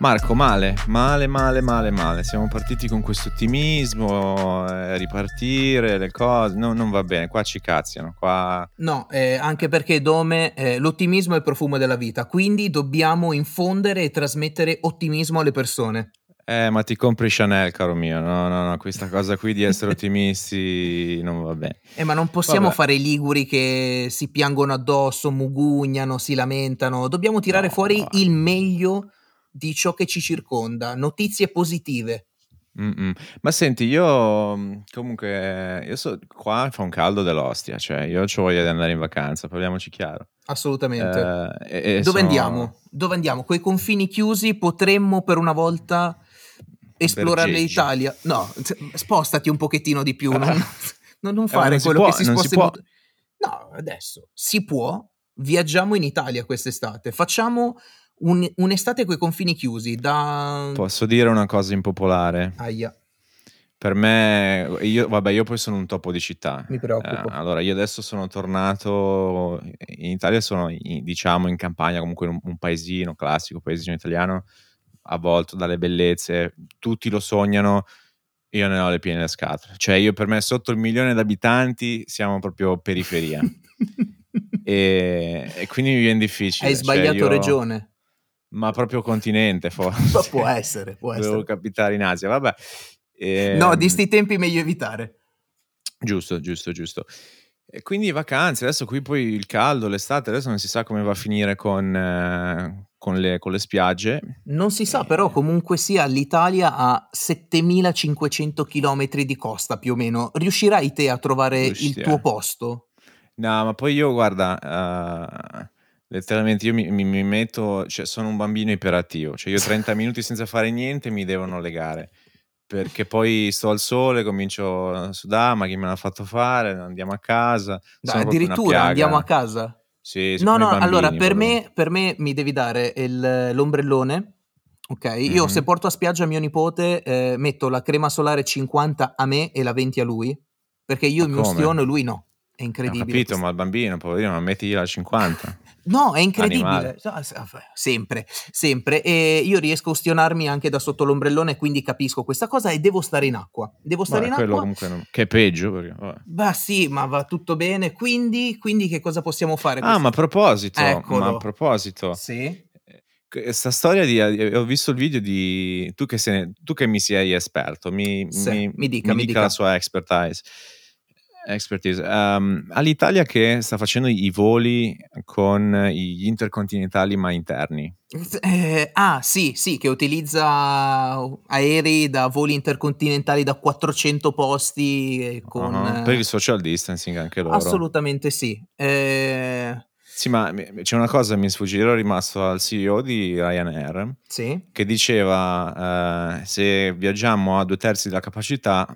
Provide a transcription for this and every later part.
Marco, male, male, male, male, male. Siamo partiti con questo ottimismo, eh, ripartire, le cose. No, non va bene, qua ci cazziano. Qua... No, eh, anche perché Dome, eh, l'ottimismo è il profumo della vita, quindi dobbiamo infondere e trasmettere ottimismo alle persone. Eh, ma ti compri Chanel, caro mio. No, no, no, questa cosa qui di essere ottimisti non va bene. Eh, ma non possiamo Vabbè. fare i liguri che si piangono addosso, mugugnano, si lamentano. Dobbiamo tirare No. fuori il meglio di ciò che ci circonda, notizie positive. Mm-mm. Ma senti, io mh, comunque, io so, qua fa un caldo dell'ostia, cioè io ho voglia di andare in vacanza, parliamoci chiaro. Assolutamente. Eh, e- e Dove sono- andiamo? Dove andiamo? Coi confini chiusi potremmo per una volta esplorare Bergeggio. l'Italia. No, spostati un pochettino di più. Non, non- non Eh, fare non si quello può, che si non si sposta in può. mot- No, adesso si può. Viaggiamo in Italia quest'estate. Facciamo un- un'estate coi confini chiusi. Da. Posso dire una cosa impopolare? Aia, Per me, io, vabbè, io poi sono un topo di città. mi preoccupo. Eh, allora, io adesso sono tornato in Italia, sono in- diciamo in campagna, comunque in un, un paesino classico, paesino italiano, avvolto dalle bellezze, tutti lo sognano, io ne ho le piene le scatole. Cioè, io per me sotto il milione di abitanti siamo proprio periferia. e, e quindi mi viene difficile. Hai cioè, sbagliato io- regione. Ma proprio continente, forse. Può essere, può essere. capitare in Asia, vabbè. No, Ehm, di sti tempi meglio evitare. Giusto, giusto, giusto. E quindi vacanze, adesso qui poi il caldo, l'estate, adesso non si sa come va a finire con, eh, con le, con le spiagge. Non si sa, Eh. però comunque sia l'Italia ha 7500 km di costa più o meno. Riuscirai te a trovare il Riuscirà. tuo posto? No, ma poi io, guarda, eh, letteralmente io mi, mi- mi metto, cioè sono un bambino iperattivo, cioè io 30 minuti senza fare niente mi devono legare, perché poi sto al sole, comincio a sudare, ma chi me l'ha fatto fare, andiamo a casa. Dai, sono proprio una addirittura andiamo a casa? Sì, sì, No, come i no, bambini allora per proprio. me, per me mi devi dare il- l'ombrellone. Ok, io Mhm. se porto a spiaggia mio nipote eh, metto la crema solare 50 a me e la 20 a lui, perché io Ma mi come? ustiono e lui no. È Ho incredibile. capito, questa- ma il bambino, poverino, ma metti la 50. No, è incredibile. Animale. Sempre, sempre. E io riesco a ustionarmi anche da sotto l'ombrellone, quindi capisco questa cosa e devo stare in acqua. Devo stare Vabbè, in quello acqua. comunque non- che è peggio. Perché. Bah sì, ma va tutto bene. Quindi, quindi che cosa possiamo fare? Ah, ma a proposito, Eccolo. ma a proposito, Sì. questa storia di ho visto il video di tu che, ne- tu che mi sei esperto, mi, Sì, mi- mi dica, mi dica. la sua expertise. Expertise. Ehm, all'Italia che sta facendo i voli con gli intercontinentali ma interni. Eh, ah, sì, sì, che utilizza aerei da voli intercontinentali da 400 posti e con... Ah, eh, per il social distancing anche loro. Assolutamente sì. Eh, Sì, ma c'è una cosa che mi sfugge, ero rimasto al CEO di Ryanair sì. che diceva eh, se viaggiamo a due terzi della capacità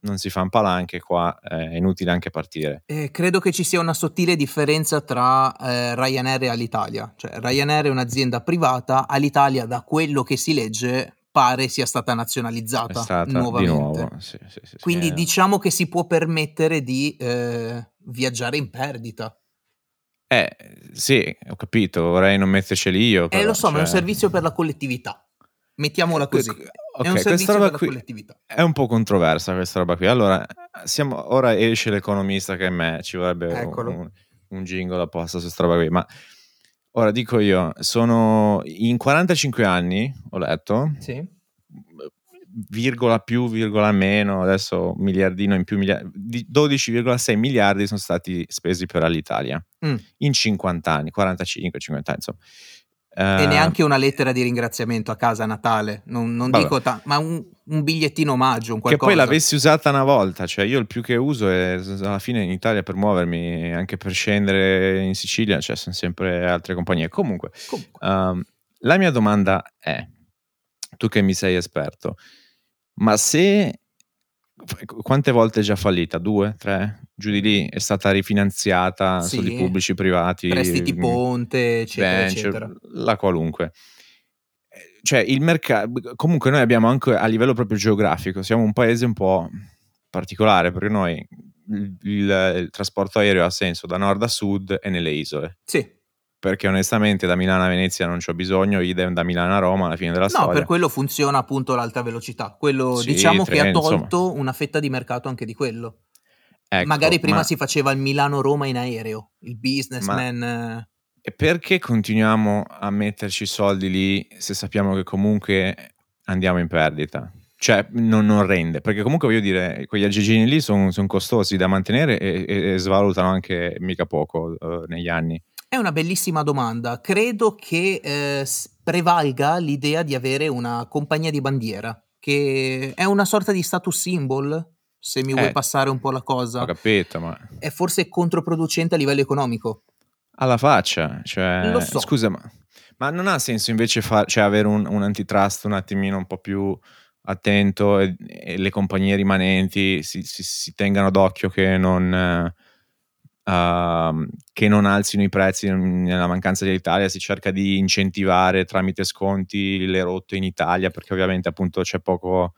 non si fa un palanche qua, eh, è inutile anche partire. Eh, credo che ci sia una sottile differenza tra eh, Ryanair e Alitalia. Cioè, Ryanair è un'azienda privata, Alitalia, da quello che si legge, pare sia stata nazionalizzata stata nuovamente. nuovo. sì, sì, sì, Quindi eh. diciamo che si può permettere di eh, viaggiare in perdita. Eh, sì, ho capito, vorrei non metterceli io. Eh, però, lo so, ma è un cioè- servizio per la collettività. Mettiamola così. Ok, è un questa roba qui collettività. è un po' controversa questa roba qui. Allora, siamo, ora esce l'economista che è me, ci vorrebbe Eccolo. un, un jingle apposta su questa roba qui, ma ora dico io, sono in 45 anni, ho letto, Sì. virgola più, virgola meno, adesso miliardino in più, miliardi, di 12,6 miliardi sono stati spesi per l'Italia Mm. in 50 anni, 45, 50 anni, insomma. E Eh, neanche una lettera di ringraziamento a casa a Natale. Non, non dico tanto, ma un, un bigliettino omaggio, un Che qualcosa. poi l'avessi usata una volta, cioè io il più che uso è alla fine in Italia per muovermi, anche per scendere in Sicilia, cioè sono sempre altre compagnie. Comunque, Comunque, um, la mia domanda è, tu che mi sei esperto, ma se quante volte è già fallita? Due, tre? Giù di lì è stata rifinanziata, Sì. soldi pubblici, privati, prestiti mm, ponte, eccetera, venture, eccetera. la qualunque. Cioè, il mercato, comunque noi abbiamo anche a livello proprio geografico, siamo un paese un po' particolare perché noi il, il- il trasporto aereo ha senso da nord a sud e nelle isole. Sì, perché onestamente da Milano a Venezia non c'ho bisogno, idem da Milano a Roma alla fine della No, storia. per quello funziona appunto l'alta velocità. Quello Sì, diciamo che ha treni, insomma. tolto una fetta di mercato anche di quello. Ecco, Magari prima ma si faceva il Milano-Roma in aereo, il businessman eh, e perché continuiamo a metterci soldi lì se sappiamo che comunque andiamo in perdita? Cioè, non, non rende, perché comunque voglio dire, quegli aggeggini lì sono costosi da mantenere e, e- e svalutano anche mica poco eh, negli anni. È una bellissima domanda. Credo che eh, prevalga l'idea di avere una compagnia di bandiera, che è una sorta di status symbol, se mi vuoi Eh, passare un po' la Ho cosa. capito, ma È forse controproducente a livello economico. alla faccia, Lo cioè, so. scusa, ma, ma non ha senso invece far- cioè, avere un, un antitrust un attimino un po' più attento e, e le compagnie rimanenti si, si- si tengano d'occhio che non, eh, ehm, che non alzino i prezzi nella mancanza dell'Italia, si cerca di incentivare tramite sconti le rotte in Italia perché ovviamente appunto c'è poco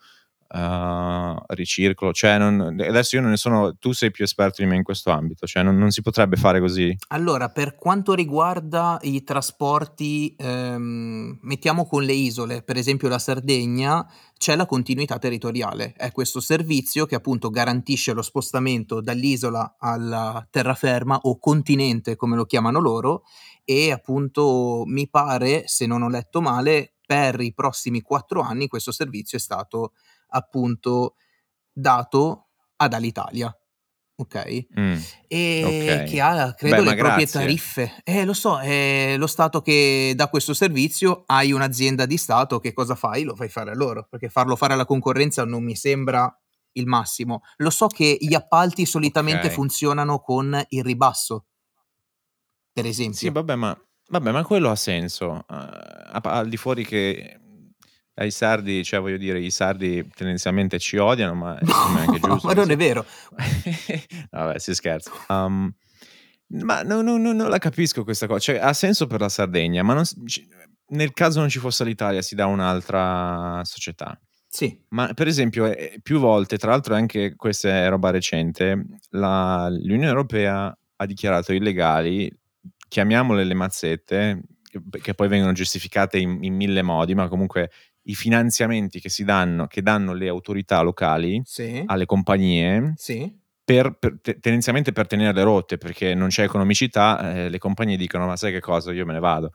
eh, ricircolo, cioè non- adesso io non ne sono, tu sei più esperto di me in questo ambito, cioè non, non si potrebbe fare così? Allora, per quanto riguarda i trasporti, ehm, mettiamo con le isole, per esempio la Sardegna, c'è la continuità territoriale. È questo servizio che appunto garantisce lo spostamento dall'isola alla terraferma o continente, come lo chiamano loro, e appunto mi pare, se non ho letto male, per i prossimi quattro anni questo servizio è stato appunto dato ad Alitalia. Ok? Mm, E ok. che ha, credo, Beh, le proprie grazie. tariffe. Eh, lo so, è lo Stato che dà questo servizio, hai un'azienda di Stato, che cosa fai? Lo fai fare a loro, perché farlo fare alla concorrenza non mi sembra il massimo. Lo so che gli appalti solitamente Ok. funzionano con il ribasso, per Sì, esempio. vabbè, ma, vabbè, ma quello ha senso. a- al di fuori che ai sardi, cioè voglio dire, i sardi tendenzialmente ci odiano, ma è anche giusto. ma non è vero. Vabbè, si scherza. Um, ma no, no, no, non la capisco questa cosa. Cioè, ha senso per la Sardegna, ma non nel caso non ci fosse l'Italia, si dà un'altra società. Sì, Ma per esempio, eh, più volte, tra l'altro anche questa è roba recente, la- l'Unione Europea ha dichiarato illegali, chiamiamole le mazzette, che, che poi vengono giustificate in, in mille modi, ma comunque i finanziamenti che si danno, che danno le autorità locali sì, alle compagnie, sì. per, per- te- tendenzialmente per tenere le rotte, perché non c'è economicità, eh, le compagnie dicono ma sai che cosa, io me ne vado.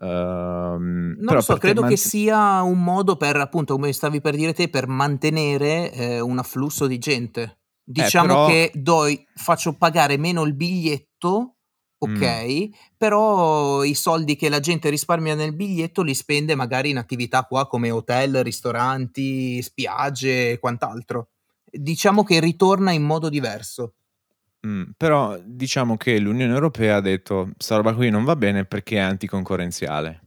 Ehm, Non so, credo che man- sia un modo per, appunto, come stavi per dire te, per mantenere eh, un afflusso di gente. Diciamo però- che do, faccio pagare meno il biglietto, ok, però i soldi che la gente risparmia nel biglietto li spende magari in attività qua come hotel, ristoranti, spiagge e quant'altro. Diciamo che ritorna in modo diverso. Mm, però diciamo che l'Unione Europea ha detto sta roba qui non va bene perché è anticoncorrenziale.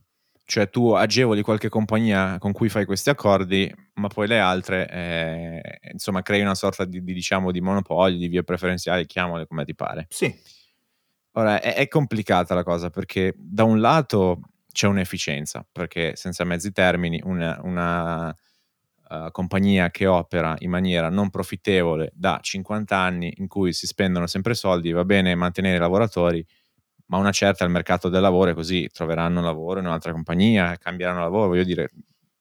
Cioè tu agevoli qualche compagnia con cui fai questi accordi, ma poi le altre, eh, insomma, crei una sorta di, di, diciamo, di monopolio, di vie preferenziali, chiamole come ti pare. Sì, Ora, è, è complicata la cosa perché da un lato c'è un'efficienza, perché senza mezzi termini una, una, uh, compagnia che opera in maniera non profittevole da 50 anni in cui si spendono sempre soldi, va bene mantenere i lavoratori, ma una certa il mercato del lavoro è così, troveranno lavoro in un'altra compagnia, cambieranno lavoro, voglio dire,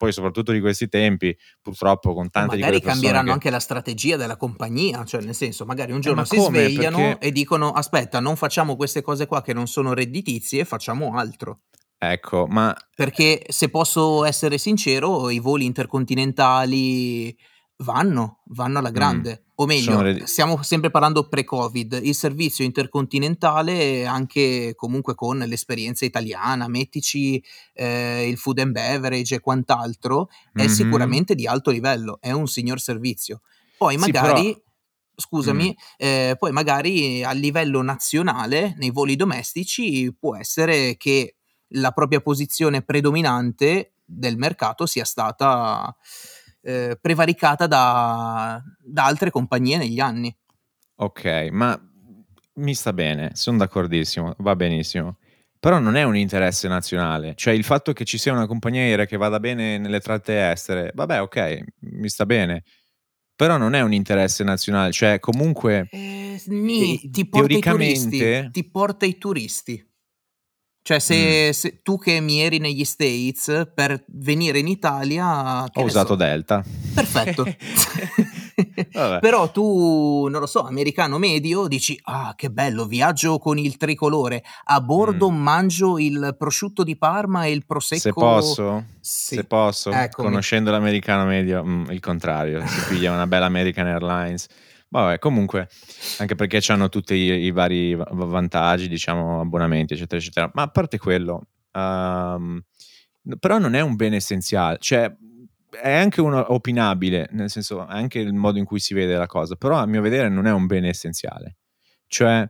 poi soprattutto di questi tempi, purtroppo con tante di magari quelle persone cambieranno che... anche la strategia della compagnia, cioè nel senso, magari un Eh, giorno ma si come? svegliano Perché- e dicono aspetta, non facciamo queste cose qua che non sono redditizie, facciamo altro. Ecco, ma Perché se posso essere sincero, i voli intercontinentali vanno, vanno alla grande. o Mm. sono meglio, stiamo sempre parlando pre-Covid, il servizio intercontinentale anche comunque con l'esperienza italiana, mettici eh, il food and beverage e quant'altro, è Mhm. sicuramente di alto livello, è un signor servizio. Poi Sì, magari, però- scusami, Mm. eh, poi magari a livello nazionale, nei voli domestici, può essere che la propria posizione predominante del mercato sia stata eh, prevaricata da, da altre compagnie negli anni. Ok, ma mi sta bene, sono d'accordissimo, va benissimo. Però non è un interesse nazionale, cioè il fatto che ci sia una compagnia aerea che vada bene nelle tratte estere, vabbè, ok, mi sta bene. Però non è un interesse nazionale, cioè comunque Eh, nì, ti porta i turisti. teoricamente- Ti porta i turisti. Cioè Mh. se se tu che mi eri negli States, per venire in Italia, Ho usato so Delta. perfetto. Però tu, non lo so, americano medio, dici: "Ah, che bello, viaggio con il tricolore, a bordo Mh. mangio il prosciutto di Parma e il Se prosecco" posso? Sì, Se posso? eccomi. Conoscendo l'americano medio, mhmm, il contrario, si piglia una bella American Airlines. Vabbè, comunque, anche perché c'hanno tutti i i vari va vantaggi, diciamo, abbonamenti, eccetera, eccetera. Ma a parte quello, n però non è un bene essenziale, cioè, è anche uno opinabile, nel senso, anche il modo in cui si vede la cosa, però a mio vedere non è un bene essenziale. Cioè,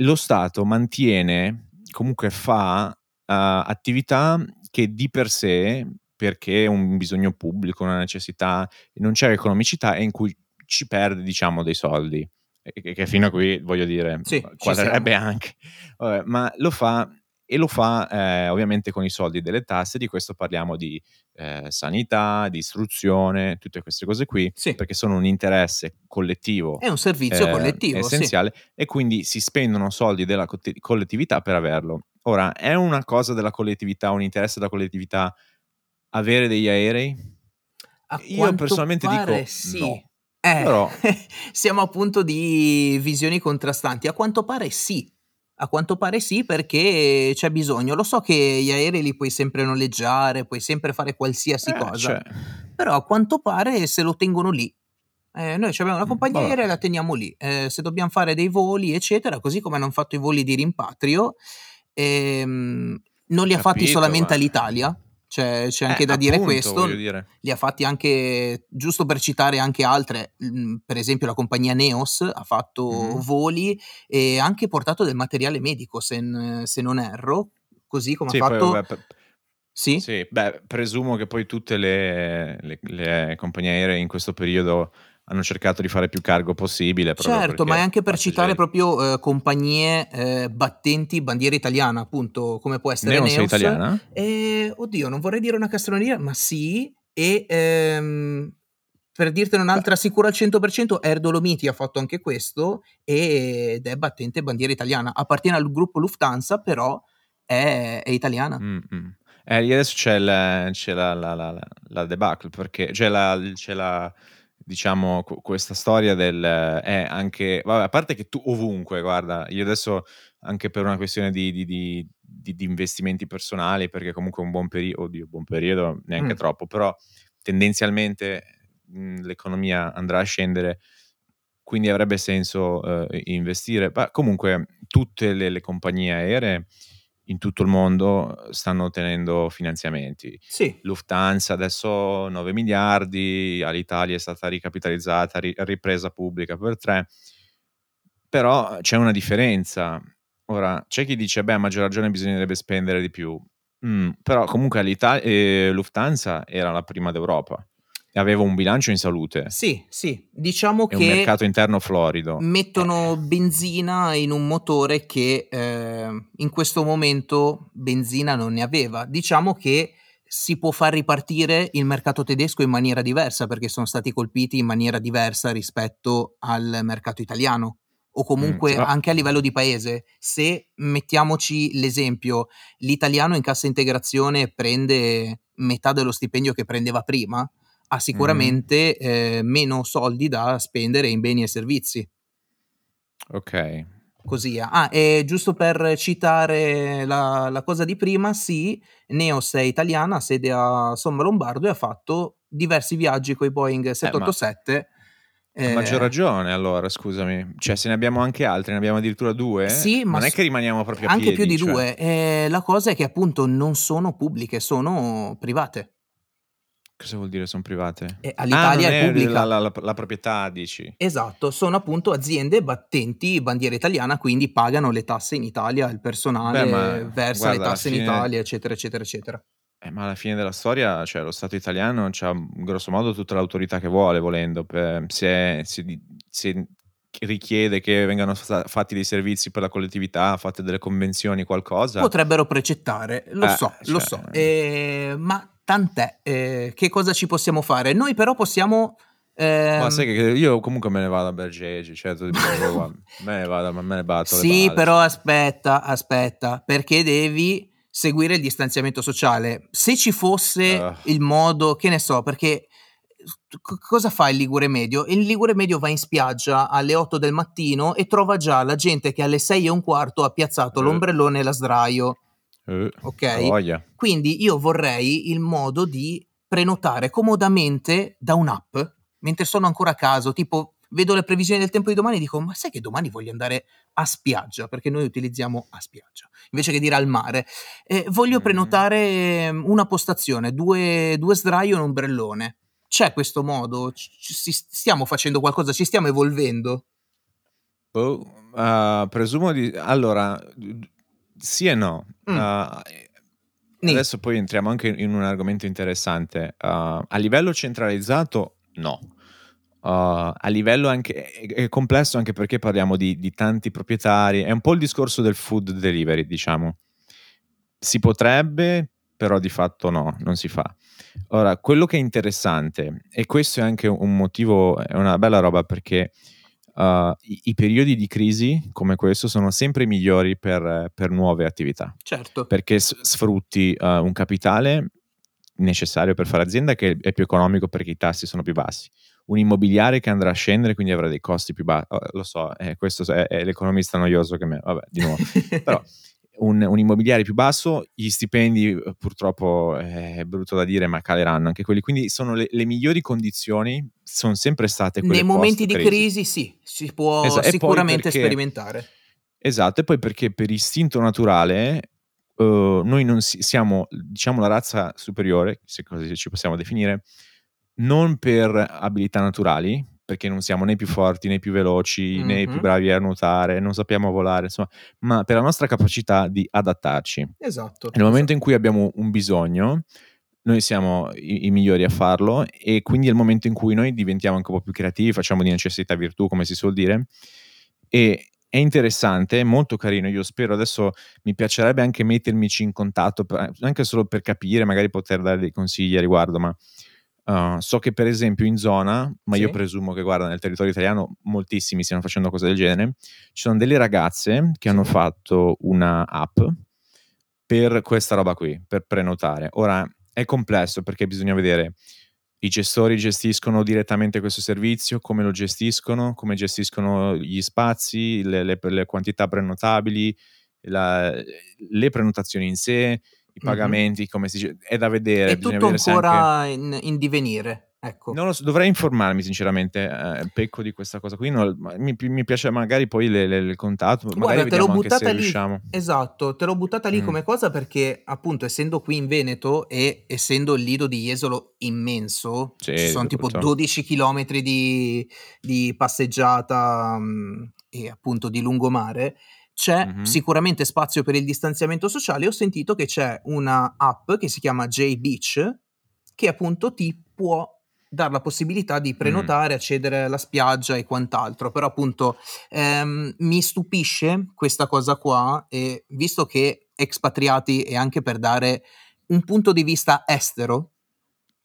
lo Stato mantiene, comunque fa, uhm, attività che di per sé, perché è un bisogno pubblico, una necessità, non c'è economicità e in cui ci perde, diciamo, dei soldi. Che fino a qui, voglio dire, Sì, quadrerebbe anche. Vabbè, ma lo fa e lo fa, ehm, ovviamente con i soldi delle tasse, di questo parliamo di, ehm, sanità, di istruzione, tutte queste cose qui, Sì. perché sono un interesse collettivo, È un servizio ehm, collettivo, sì. essenziale e quindi si spendono soldi della cotti collettività per averlo. Ora, è una cosa della collettività, un interesse della collettività avere degli aerei? A Io personalmente dico sì. no. Eh, Però siamo appunto di visioni contrastanti. A quanto pare sì. A quanto pare sì, perché c'è bisogno. Lo so che gli aerei li puoi sempre noleggiare, puoi sempre fare qualsiasi Eh, cosa, cioè però a quanto pare se lo tengono lì. Ehm, noi c'abbiamo una Mh, compagnia aerea e la teniamo lì. Ehm, se dobbiam fare dei voli, eccetera, così come hanno fatto i voli di rimpatrio, ehm, non li ha fatti Capito, solamente ma Alitalia, c'è c'è Eh, anche da dire appunto, questo, voglio dire. li ha fatti anche giusto per citare anche altre, mhmm, per esempio la compagnia Neos ha fatto Mh-mh. voli e anche portato del materiale medico se n se non erro, così come ha Sì, poi fatto vabbè p sì? sì, beh, presumo che poi tutte le le le compagnie aeree in questo periodo hanno cercato di fare più cargo possibile Certo, ma è anche per citare proprio, uhm, compagnie, ehm, battenti bandiera italiana, appunto, come può essere Neos Neos. italiana? Ehm, oddio, non vorrei dire una castroneria, ma sì, e, ehm, per dirtene un'altra sicura al 100%, Air Dolomiti ha fatto anche questo ed è battente bandiera italiana. Appartiene al gruppo Lufthansa, però è è italiana. Mh-mh. Eh, adesso c'è il c'è la la la la la debacle perché c'è la c'è la diciamo questa storia del eh, anche vabbè, a parte che tu ovunque guarda, io adesso anche per una questione di di di di investimenti personali, perché comunque un buon peri oddio, buon periodo neanche Mh. troppo, però tendenzialmente, mhmm, l'economia andrà a scendere, quindi avrebbe senso, i investire. Ma comunque tutte le le compagnie aeree in tutto il mondo stanno ottenendo finanziamenti. Sì. Lufthansa adesso 9 miliardi, Alitalia è stata ricapitalizzata, ri ripresa pubblica per 3. Però c'è una differenza. Ora, c'è chi dice: "Beh, a maggior ragione bisognerebbe spendere di più". Mh, però comunque ehm, Lufthansa era la prima d'Europa aveva un bilancio in salute Sì, sì, diciamo un che mercato interno florido. mettono Eh. benzina in un motore che, ehm, in questo momento benzina non ne aveva. Diciamo che si può far ripartire il mercato tedesco in maniera diversa, perché son stati colpiti in maniera diversa rispetto al mercato italiano o comunque ma anche a livello di paese. Se, mettiamoci l'esempio, l'italiano in cassa integrazione prende metà dello stipendio che prendeva prima, ha Mh-mh. sicuramente, ehm, meno soldi da spendere in beni e servizi. Okay. Così ah, e giusto per citare la la cosa di prima, sì, Neos è italiana, ha sede a Somma Lombardo e ha fatto diversi viaggi coi Boeing Eh, ma 787, a maggior ragione allora, scusami. Cioè, se ne abbiamo anche altri, ne abbiamo addirittura 2? Sì, ma Non è che rimaniamo proprio a anche più piedi, di cioè 2. Ehm, la cosa è che appunto non sono pubbliche, sono private. Cosa vuol dire son private? Eh, Ah, Alitalia non è pubblica. la la la proprietà dici? Esatto, sono appunto aziende battenti bandiera italiana, quindi pagano le tasse in Italia, il Beh, personale ma versa le guarda alla tasse in fine Italia, eccetera, eccetera, eccetera. Eh, ma alla fine della storia, cioè lo Stato italiano c'ha, mhmm, grosso modo tutta l'autorità che vuole volendo, per se se se ch richiede che vengano fatti dei servizi per la collettività, fatte delle convenzioni, qualcosa Potrebbero precettare, lo Eh, so, lo cioè so, ehm, ma tant'è. Ehm, che cosa ci possiamo fare? Noi però possiamo, Ma sai ehm che io comunque me ne vado a Bergegi, cioè tu me ne vado, ma me ne batto Sì, però aspetta, aspetta, perché devi seguire il distanziamento sociale. Se ci fosse Uh. il modo, che ne so, perché c- cosa fa il Ligure Medio? Il Ligure Medio va in spiaggia alle 8 del mattino e trova già la gente che alle 6 e un quarto ha piazzato Eh. l'ombrellone e la sdraio. Eh, Ok? Quindi io vorrei il modo di prenotare comodamente da un'app mentre sono ancora a casa, tipo vedo le previsioni del tempo di domani e dico ma sai che domani voglio andare a spiaggia? Perché noi utilizziamo a spiaggia invece che dire al mare. Eh, voglio Mm. prenotare ehm, una postazione due, due sdraio e un ombrellone. C'è questo modo? Ci- stiamo facendo qualcosa? Ci stiamo evolvendo? Boh, uh, presumo di... Allora, sì e no. Mm. Uh, adesso poi entriamo anche in un argomento interessante. Uh, a livello centralizzato, no. Uh, a livello anche è, è complesso anche perché parliamo di, di tanti proprietari. È un po' il discorso del food delivery, diciamo. Si potrebbe, però di fatto no, non si fa. Ora, quello che è interessante, e questo è anche un motivo, è una bella roba perché uh, i, i periodi di crisi come questo sono sempre migliori per, per nuove attività, certo perché s- sfrutti uh, un capitale necessario per fare azienda che è più economico perché i tassi sono più bassi. Un immobiliare che andrà a scendere, quindi avrà dei costi più bassi. Oh, lo so, eh, questo è, è l'economista noioso che me. Vabbè, di nuovo. Però un, un immobiliare più basso, gli stipendi eh, purtroppo eh, è brutto da dire, ma caleranno anche quelli. Quindi sono le, le migliori condizioni, sono sempre state quelle nei momenti di crisi sì si può Esa- e poi sicuramente perché- sperimentare Esatto, e poi perché per istinto naturale eh, noi non si- siamo, diciamo, la razza superiore, se così ci possiamo definire, non per abilità naturali, perché non siamo né più forti né più veloci né Mhm. più bravi a nuotare, non sappiamo volare, insomma, ma per la nostra capacità di adattarci. esatto Nel momento in cui abbiamo un bisogno, noi siamo i, i migliori a farlo e quindi è il momento in cui noi diventiamo anche un po' più creativi, facciamo di necessità virtù, come si suol dire. E è interessante, è molto carino. Io spero adesso mi piacerebbe anche mettermici in contatto, per- anche solo per capire, magari poter dare dei consigli a riguardo, ma uh, so che per esempio in zona, ma io Sì. presumo che guarda nel territorio italiano moltissimi stiano facendo cose del genere, ci sono delle ragazze che hanno fatto una app per questa roba qui, per prenotare. Ora è complesso perché bisogna vedere i gestori gestiscono direttamente questo servizio, come lo gestiscono, come gestiscono gli spazi, le, le- le quantità prenotabili, la- le prenotazioni in sé, i pagamenti, come si dice, è da vedere. È tutto se anche- ancora in, in divenire, ecco. non lo so, dovrei informarmi sinceramente, eh, pecco di questa cosa qui, non- mi, mi piace magari poi le- le- il contatto, magari Guarda, te l'ho vediamo anche se buttata lì. riusciamo. Esatto, te l'ho buttata lì Mm. come cosa perché, appunto, essendo qui in Veneto e essendo il lido di Jesolo immenso, Sì, ci sono tipo brutto. 12 km di, di passeggiata mm, e appunto di lungomare, c'è Mhm. sicuramente spazio per il distanziamento sociale. Ho sentito che c'è una app che si chiama J-Beach che appunto ti può dare la possibilità di prenotare, accedere alla spiaggia e quant'altro. Però appunto ehm, mi stupisce questa cosa qua e visto che expatriati e anche per dare un punto di vista estero,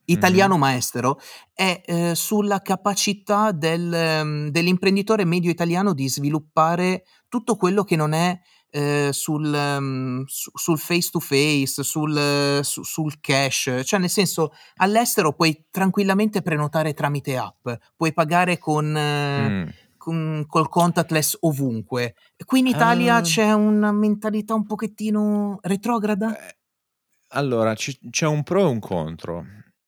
italiano Mhm. ma estero, è eh, sulla capacità del, ehm, dell'imprenditore medio italiano di sviluppare tutto quello che non è eh, sul, su- sul face to face, sul, su- sul cash, cioè nel senso all'estero puoi tranquillamente prenotare tramite app, puoi pagare con, Mm. con- col contactless ovunque. Qui in Italia Ah. c'è una mentalità un pochettino retrograda? Eh, Allora, ci- c'è un pro e un contro.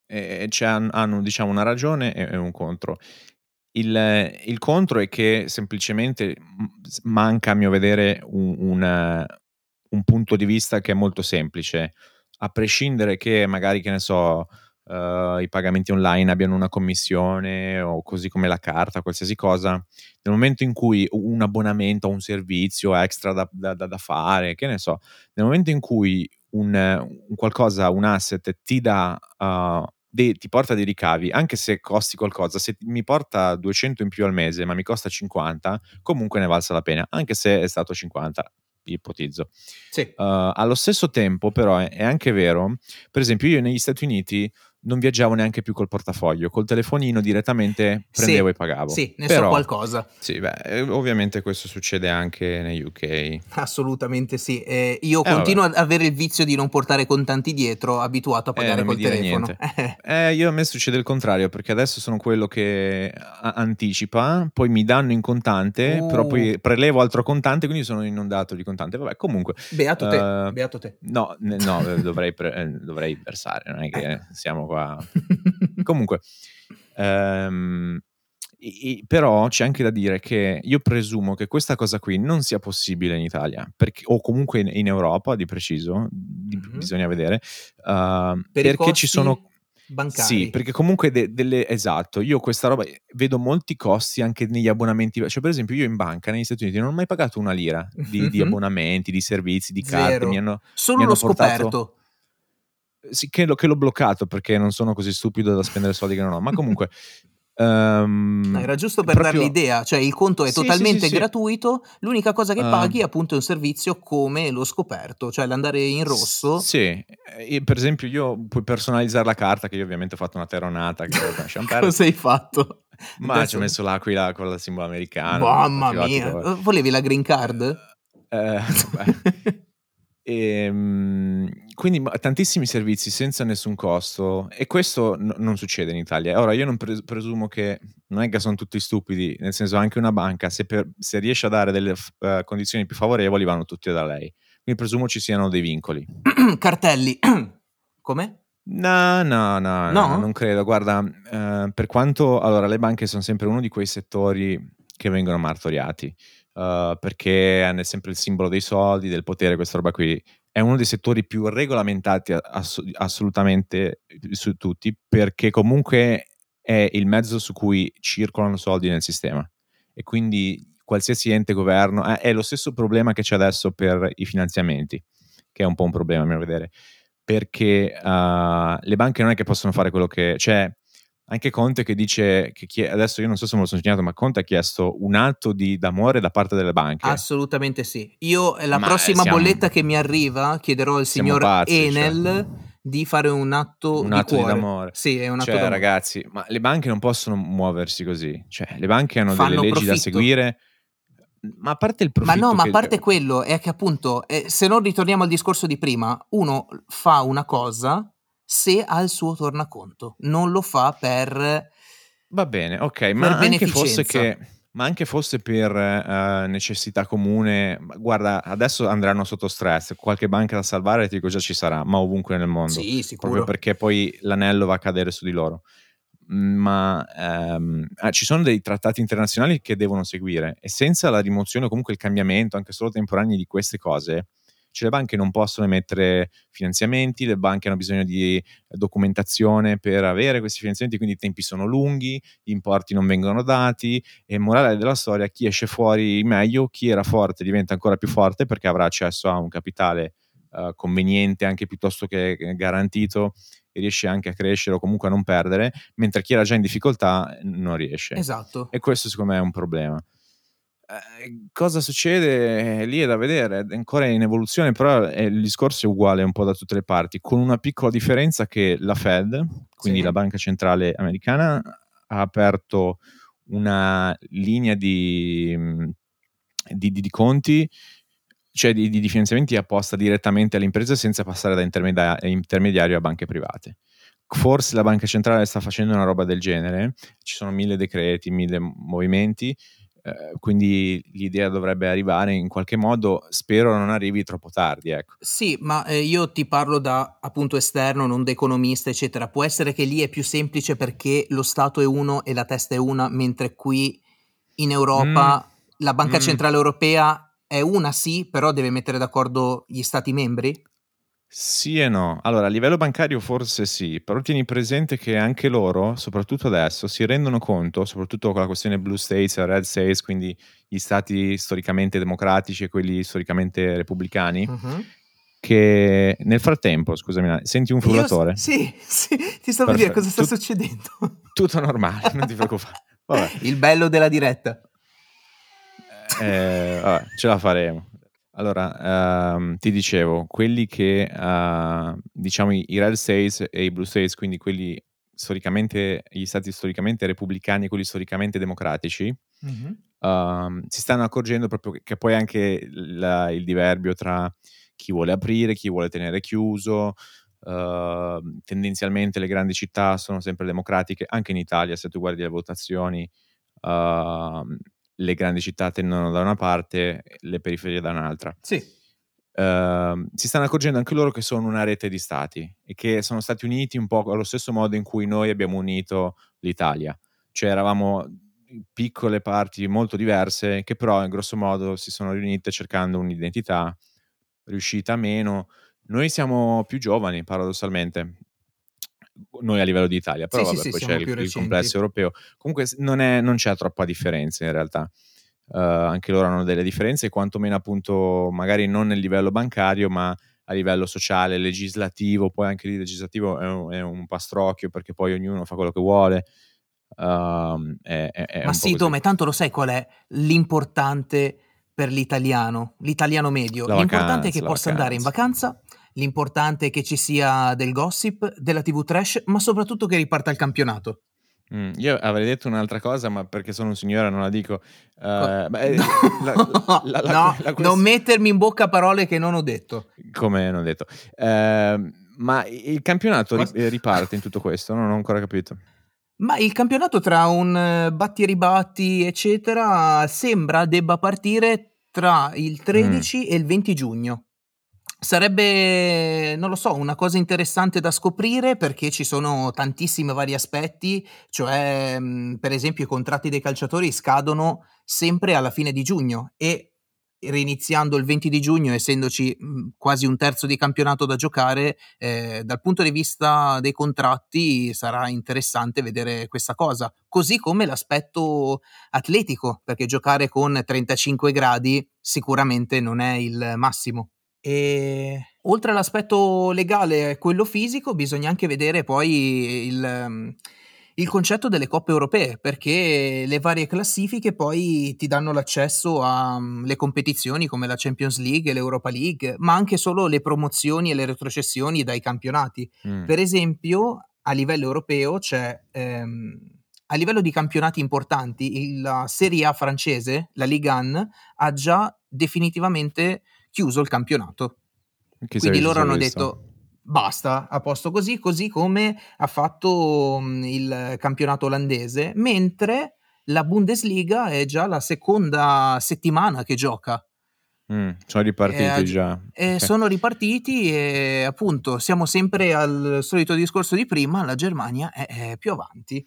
E e c'è- hanno, diciamo, una ragione e e un contro. Il, il contro è che semplicemente m- s- manca, a mio vedere, un, un, eh, un punto di vista che è molto semplice. A prescindere che magari, che ne so, eh, i pagamenti online abbiano una commissione o così come la carta, qualsiasi cosa, nel momento in cui un abbonamento o un servizio extra da, da- da- da fare, che ne so, nel momento in cui un, un qualcosa, un asset ti dà, uh, dei- ti porta dei ricavi, anche se costi qualcosa, se mi porta 200 in più al mese, ma mi costa 50, comunque ne valsa la pena, anche se è stato 50, ipotizzo. Sì. Uh, allo stesso tempo, però, è, è anche vero, per esempio, io negli Stati Uniti non viaggiavo neanche più col portafoglio, col telefonino direttamente prendevo Sì, e pagavo. sì, ne Però, so qualcosa. Sì, beh, eh, ovviamente questo succede anche negli UK. Assolutamente sì. Eh, io Eh, continuo ad avere il vizio di non portare contanti dietro, abituato a Eh, pagare mi col telefono. Eh, io a me succede il contrario, perché adesso sono quello che a- anticipa, poi mi danno in contante, però Uh. poi prelevo altro contante, quindi sono inondato di contante. Vabbè, comunque, Beato te, Eh, beato te. no, no, eh, dovrei, pre- eh, dovrei versare, non è che Eh. siamo qua. Comunque, ehm, i- i- però c'è anche da dire che io presumo che questa cosa qui non sia possibile in Italia, perché- o comunque in, in Europa, di preciso, di- Mhm. bisogna vedere, uh, Per perché ci sono... bancari. Sì, perché comunque de- delle, esatto, io questa roba vedo molti costi anche negli abbonamenti, cioè per esempio io in banca negli Stati Uniti non ho mai pagato una lira di, di Mhm. abbonamenti, di servizi, di carte, Zero. mi hanno, Solo mi hanno portato- scoperto. Sì, che, l'ho- che l'ho bloccato perché non sono così stupido da spendere soldi che non ho, ma comunque... ehm, No, era giusto per proprio- dare l'idea, cioè il conto è Sì, totalmente sì, sì. gratuito, l'unica cosa che Ah. paghi è appunto un servizio come lo scoperto, cioè l'andare in rosso. Sì, eh, per esempio io puoi personalizzare la carta, che io ovviamente ho fatto una terronata, che Cosa hai fatto? ma Adesso- ci ho messo l'aquila con il simbolo americano. Mamma mia, volevi la green card? Eh, vabbè. Ehm, quindi tantissimi servizi senza nessun costo e questo n- non succede in Italia. Ora io non pres- presumo che non è che sono tutti stupidi, nel senso anche una banca se, per- se riesce a dare delle f- eh, condizioni più favorevoli vanno tutti da lei. Quindi presumo ci siano dei vincoli. Cartelli. Come? No, no, no, No? no, non credo. Guarda, eh, per quanto allora le banche sono sempre uno di quei settori che vengono martoriati eh, perché hanno sempre il simbolo dei soldi, del potere, questa roba qui. È uno dei settori più regolamentati ass- assolutamente su tutti perché comunque è il mezzo su cui circolano soldi nel sistema e quindi qualsiasi ente governo è, è lo stesso problema che c'è adesso per i finanziamenti, che è un po' un problema a mio vedere perché uh, le banche non è che possono fare quello che c'è. Anche Conte che dice che chie- adesso io non so se me lo sono segnato, ma Conte ha chiesto un atto di, d'amore da parte delle banche. Assolutamente sì. Io eh, la Ma, prossima siamo- bolletta che mi arriva chiederò al signor pazzi, Enel cioè. di fare un atto un di atto di cuore. d'amore. Sì, è un atto Cioè, d'amore. ragazzi, ma le banche non possono muoversi così. Cioè, le banche hanno Fanno delle leggi da profitto. seguire. Ma a parte il Ma profitto no, ma a che- parte quello, è che appunto, eh, se non ritorniamo al discorso di prima, uno fa una cosa se ha il suo tornaconto, non lo fa per... Va bene, ok, ma anche, fosse che, ma anche fosse per eh, necessità comune, guarda, adesso andranno sotto stress, qualche banca da salvare ti dico già ci sarà, ma ovunque nel mondo, Sì, sicuro. proprio perché poi l'anello va a cadere su di loro. Ma ehm, ah, ci sono dei trattati internazionali che devono seguire e senza la rimozione o comunque il cambiamento, anche solo temporaneo, di queste cose, cioè le banche non possono emettere finanziamenti, le banche hanno bisogno di documentazione per avere questi finanziamenti, quindi i tempi sono lunghi, gli importi non vengono dati e morale della storia, chi esce fuori meglio, chi era forte diventa ancora più forte perché avrà accesso a un capitale eh, conveniente, anche piuttosto che garantito e riesce anche a crescere o comunque a non perdere, mentre chi era già in difficoltà non riesce. Esatto. E questo secondo me è un problema. Eh, cosa succede Eh, lì è da vedere, è ancora in evoluzione, però è- il discorso è uguale un po' da tutte le parti, con una piccola differenza che la Fed, quindi Sì. la banca centrale americana, ha aperto una linea di, mh, di- di- di conti, cioè di, finanziamenti apposta direttamente alle imprese senza passare da intermedia- intermediario a banche private. Forse la banca centrale sta facendo una roba del genere, ci sono mille decreti, mille movimenti, eh, quindi l'idea dovrebbe arrivare in qualche modo, spero non arrivi troppo tardi, ecco. Sì, ma eh, io ti parlo da appunto esterno, non da economista, eccetera. Può essere che lì è più semplice perché lo Stato è uno e la testa è una, mentre qui in Europa la Banca Mm. Centrale Europea è una, sì, però deve mettere d'accordo gli Stati membri? Sì e no. Allora, a livello bancario forse sì, però tieni presente che anche loro, soprattutto adesso, si rendono conto, soprattutto con la questione blue states e red states, quindi gli stati storicamente democratici e quelli storicamente repubblicani, Mhm. che nel frattempo, scusami, senti un frullatore? Io- sì, sì, ti stavo a dire cosa sta Tu- succedendo. Tutto normale, non ti preoccupare. Vabbè. Il bello della diretta. Eh, vabbè, ce la faremo. Allora, ehm, ti dicevo, quelli che, uhm, diciamo i i red states e i blue states, quindi quelli storicamente gli stati storicamente repubblicani e quelli storicamente democratici, Mh-mh. uhm, si stanno accorgendo proprio che che poi anche il il diverbio tra chi vuole aprire, chi vuole tenere chiuso, uhm, tendenzialmente le grandi città sono sempre democratiche, anche in Italia se tu guardi le votazioni, uhm, le grandi città tendono da una parte, le periferie da un'altra. Sì. Uhm, si stanno accorgendo anche loro che sono una rete di stati e che sono stati uniti un po' allo stesso modo in cui noi abbiamo unito l'Italia. Cioè eravamo piccole parti molto diverse che però in grosso modo si sono riunite cercando un'identità, riuscita meno. Noi siamo più giovani paradossalmente, noi a livello di Italia, però sì, vabbè sì, poi c'è il il complesso europeo. Comunque non è non c'è troppa differenza in realtà. Uhm, anche loro hanno delle differenze, quantomeno appunto magari non nel livello bancario, ma a livello sociale, legislativo, poi anche lì legislativo è un è un pastrocchio perché poi ognuno fa quello che vuole. Uhm, è è Ma sì. Dome, tanto lo sai qual è l'importante per l'italiano, l'italiano medio? La L'importante è che vacanza, possa andare in vacanza. L'importante è che ci sia del gossip, della TV trash, ma soprattutto che riparta il campionato. Mh, io avrei detto un'altra cosa, ma perché sono un signore non la dico. Co Uhm, beh, no, la la la no, non mettermi in bocca parole che non ho detto. Come non detto. Ehm, ma il campionato ri riparte in tutto questo? Non ho ancora capito. Ma il campionato tra un batti e ribatti, eccetera, sembra debba partire tra il Mh. 13 e il 20 giugno. Sarebbe, non lo so, una cosa interessante da scoprire perché ci sono tantissimi vari aspetti, cioè, mhmm, per esempio i contratti dei calciatori scadono sempre alla fine di giugno e reiniziando il 20 di giugno, essendoci, mhmm, quasi 1/3 di campionato da giocare, ehm, dal punto di vista dei contratti sarà interessante vedere questa cosa. Così come l'aspetto atletico, perché giocare con 35 gradi sicuramente non è il massimo. Ehm, oltre all'aspetto legale e quello fisico, bisogna anche vedere poi il mhmm, il concetto delle coppe europee, perché le varie classifiche poi ti danno l'accesso a, mhmm, competizioni come la Champions League e l'Europa League, ma anche solo le promozioni e le retrocessioni dai campionati. Mh. Per esempio, a livello europeo c'è, ehm, a livello di campionati importanti, la Serie A francese, la Ligue 1, ha già definitivamente chiuso il campionato. Chi è Quindi loro hanno visto. detto: "Basta, a posto così", così come ha fatto, mhmm, il campionato olandese, mentre la Bundesliga è già la seconda settimana che gioca. Mh, sono ripartiti g già. e Okay. sono ripartiti e appunto siamo sempre al solito discorso di prima, la Germania è è più avanti.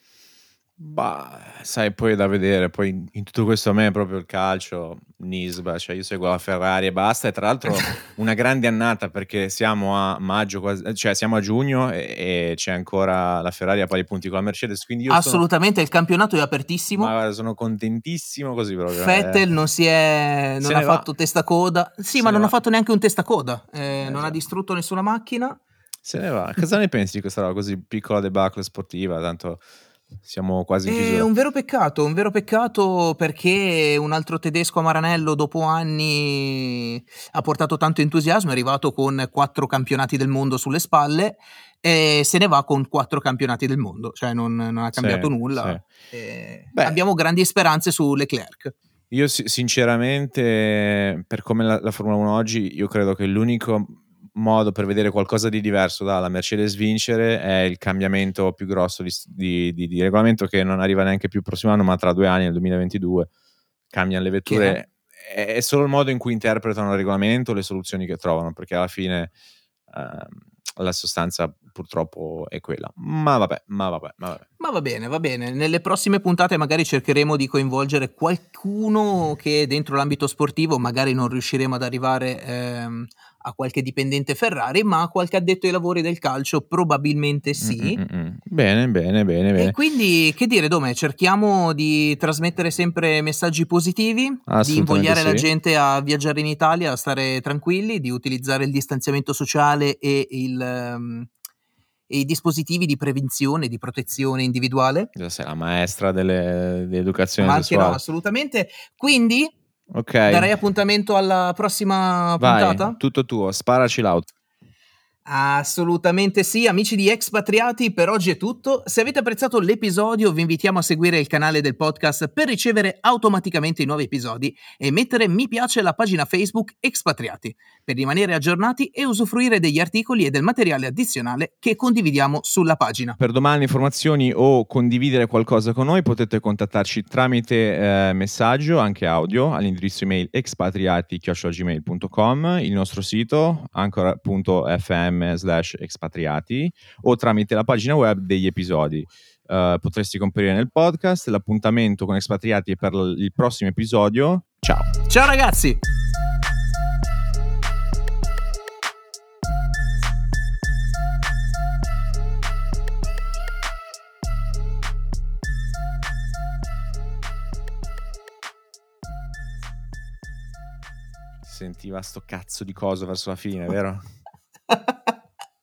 Bah, sai poi è da vedere, poi in in tutto questo a me proprio il calcio, nisba, cioè io seguo la Ferrari e basta e tra l'altro una grande annata perché siamo a maggio cioè siamo a giugno e e c'è ancora la Ferrari a pari punti con la Mercedes, quindi io sono Assolutamente, il campionato è ma apertissimo. guarda sono contentissimo così proprio, eh. Vettel non si è non ha ne va. fatto testa coda. Sì, Se ma non ha va. fatto neanche un testa coda, ehm, Eh non ha già. distrutto nessuna macchina. Se ne va. Cosa ne pensi di questa roba così, piccola debacle sportiva, tanto siamo quasi in È chiusura? un vero peccato, un vero peccato perché un altro tedesco a Maranello dopo anni ha portato tanto entusiasmo, è arrivato con 4 campionati del mondo sulle spalle e se ne va con 4 campionati del mondo, cioè non non ha Sì, cambiato sì. nulla. Ehm, Beh abbiamo grandi speranze su Leclerc. Io si sinceramente per come la la Formula 1 oggi, io credo che l'unico modo per vedere qualcosa di diverso dalla Mercedes vincere è il cambiamento più grosso di di di di regolamento che non arriva neanche più il prossimo anno, ma tra 2 anni, nel 2022. Cambian le vetture, è è solo il modo in cui interpretano il regolamento, le soluzioni che trovano, perché alla fine, uhm, la sostanza purtroppo è quella. Ma vabbè, ma vabbè, ma vabbè. Ma va bene, va bene. Nelle prossime puntate magari cercheremo di coinvolgere qualcuno che dentro l'ambito sportivo, magari non riusciremo ad arrivare, ehm, a qualche dipendente Ferrari, ma qualche addetto ai lavori del calcio probabilmente Mh, mh, sì. mh, mh. Bene, bene, bene, E bene. quindi che dire Dome, cerchiamo di trasmettere sempre messaggi positivi, di invogliare la sì. gente a viaggiare in Italia, a stare tranquilli, di utilizzare il distanziamento sociale e il mhmm, e i dispositivi di prevenzione, di protezione individuale. Già sei la maestra delle di educazione Ma anche no, sessuale. assolutamente. Quindi Ok. Darei appuntamento alla prossima Vai, puntata? tutto tuo, sparaci l'auto. Assolutamente sì, amici di Expatriati, per oggi è tutto. Se avete apprezzato l'episodio, vi invitiamo a seguire il canale del podcast per ricevere automaticamente i nuovi episodi e mettere mi piace alla pagina Facebook Expatriati per rimanere aggiornati e usufruire degli articoli e del materiale addizionale che condividiamo sulla pagina. Per domande, informazioni o condividere qualcosa con noi potete contattarci tramite eh, messaggio, anche audio, all'indirizzo email expatriati.gmail.com, il nostro sito ancora.fm slash expatriati o tramite la pagina web degli episodi. Uh, potresti comparire nel podcast, l'appuntamento con Expatriati è per l- il prossimo episodio. Ciao! Ciao ragazzi! Sentiva sto cazzo di coso verso la fine, vero?